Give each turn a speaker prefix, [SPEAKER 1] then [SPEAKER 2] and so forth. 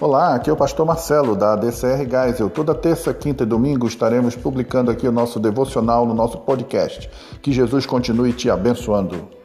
[SPEAKER 1] Olá, aqui é o pastor Marcelo da DCR Geisel. Toda terça, quinta e domingo estaremos publicando aqui o nosso devocional no nosso podcast. Que Jesus continue te abençoando.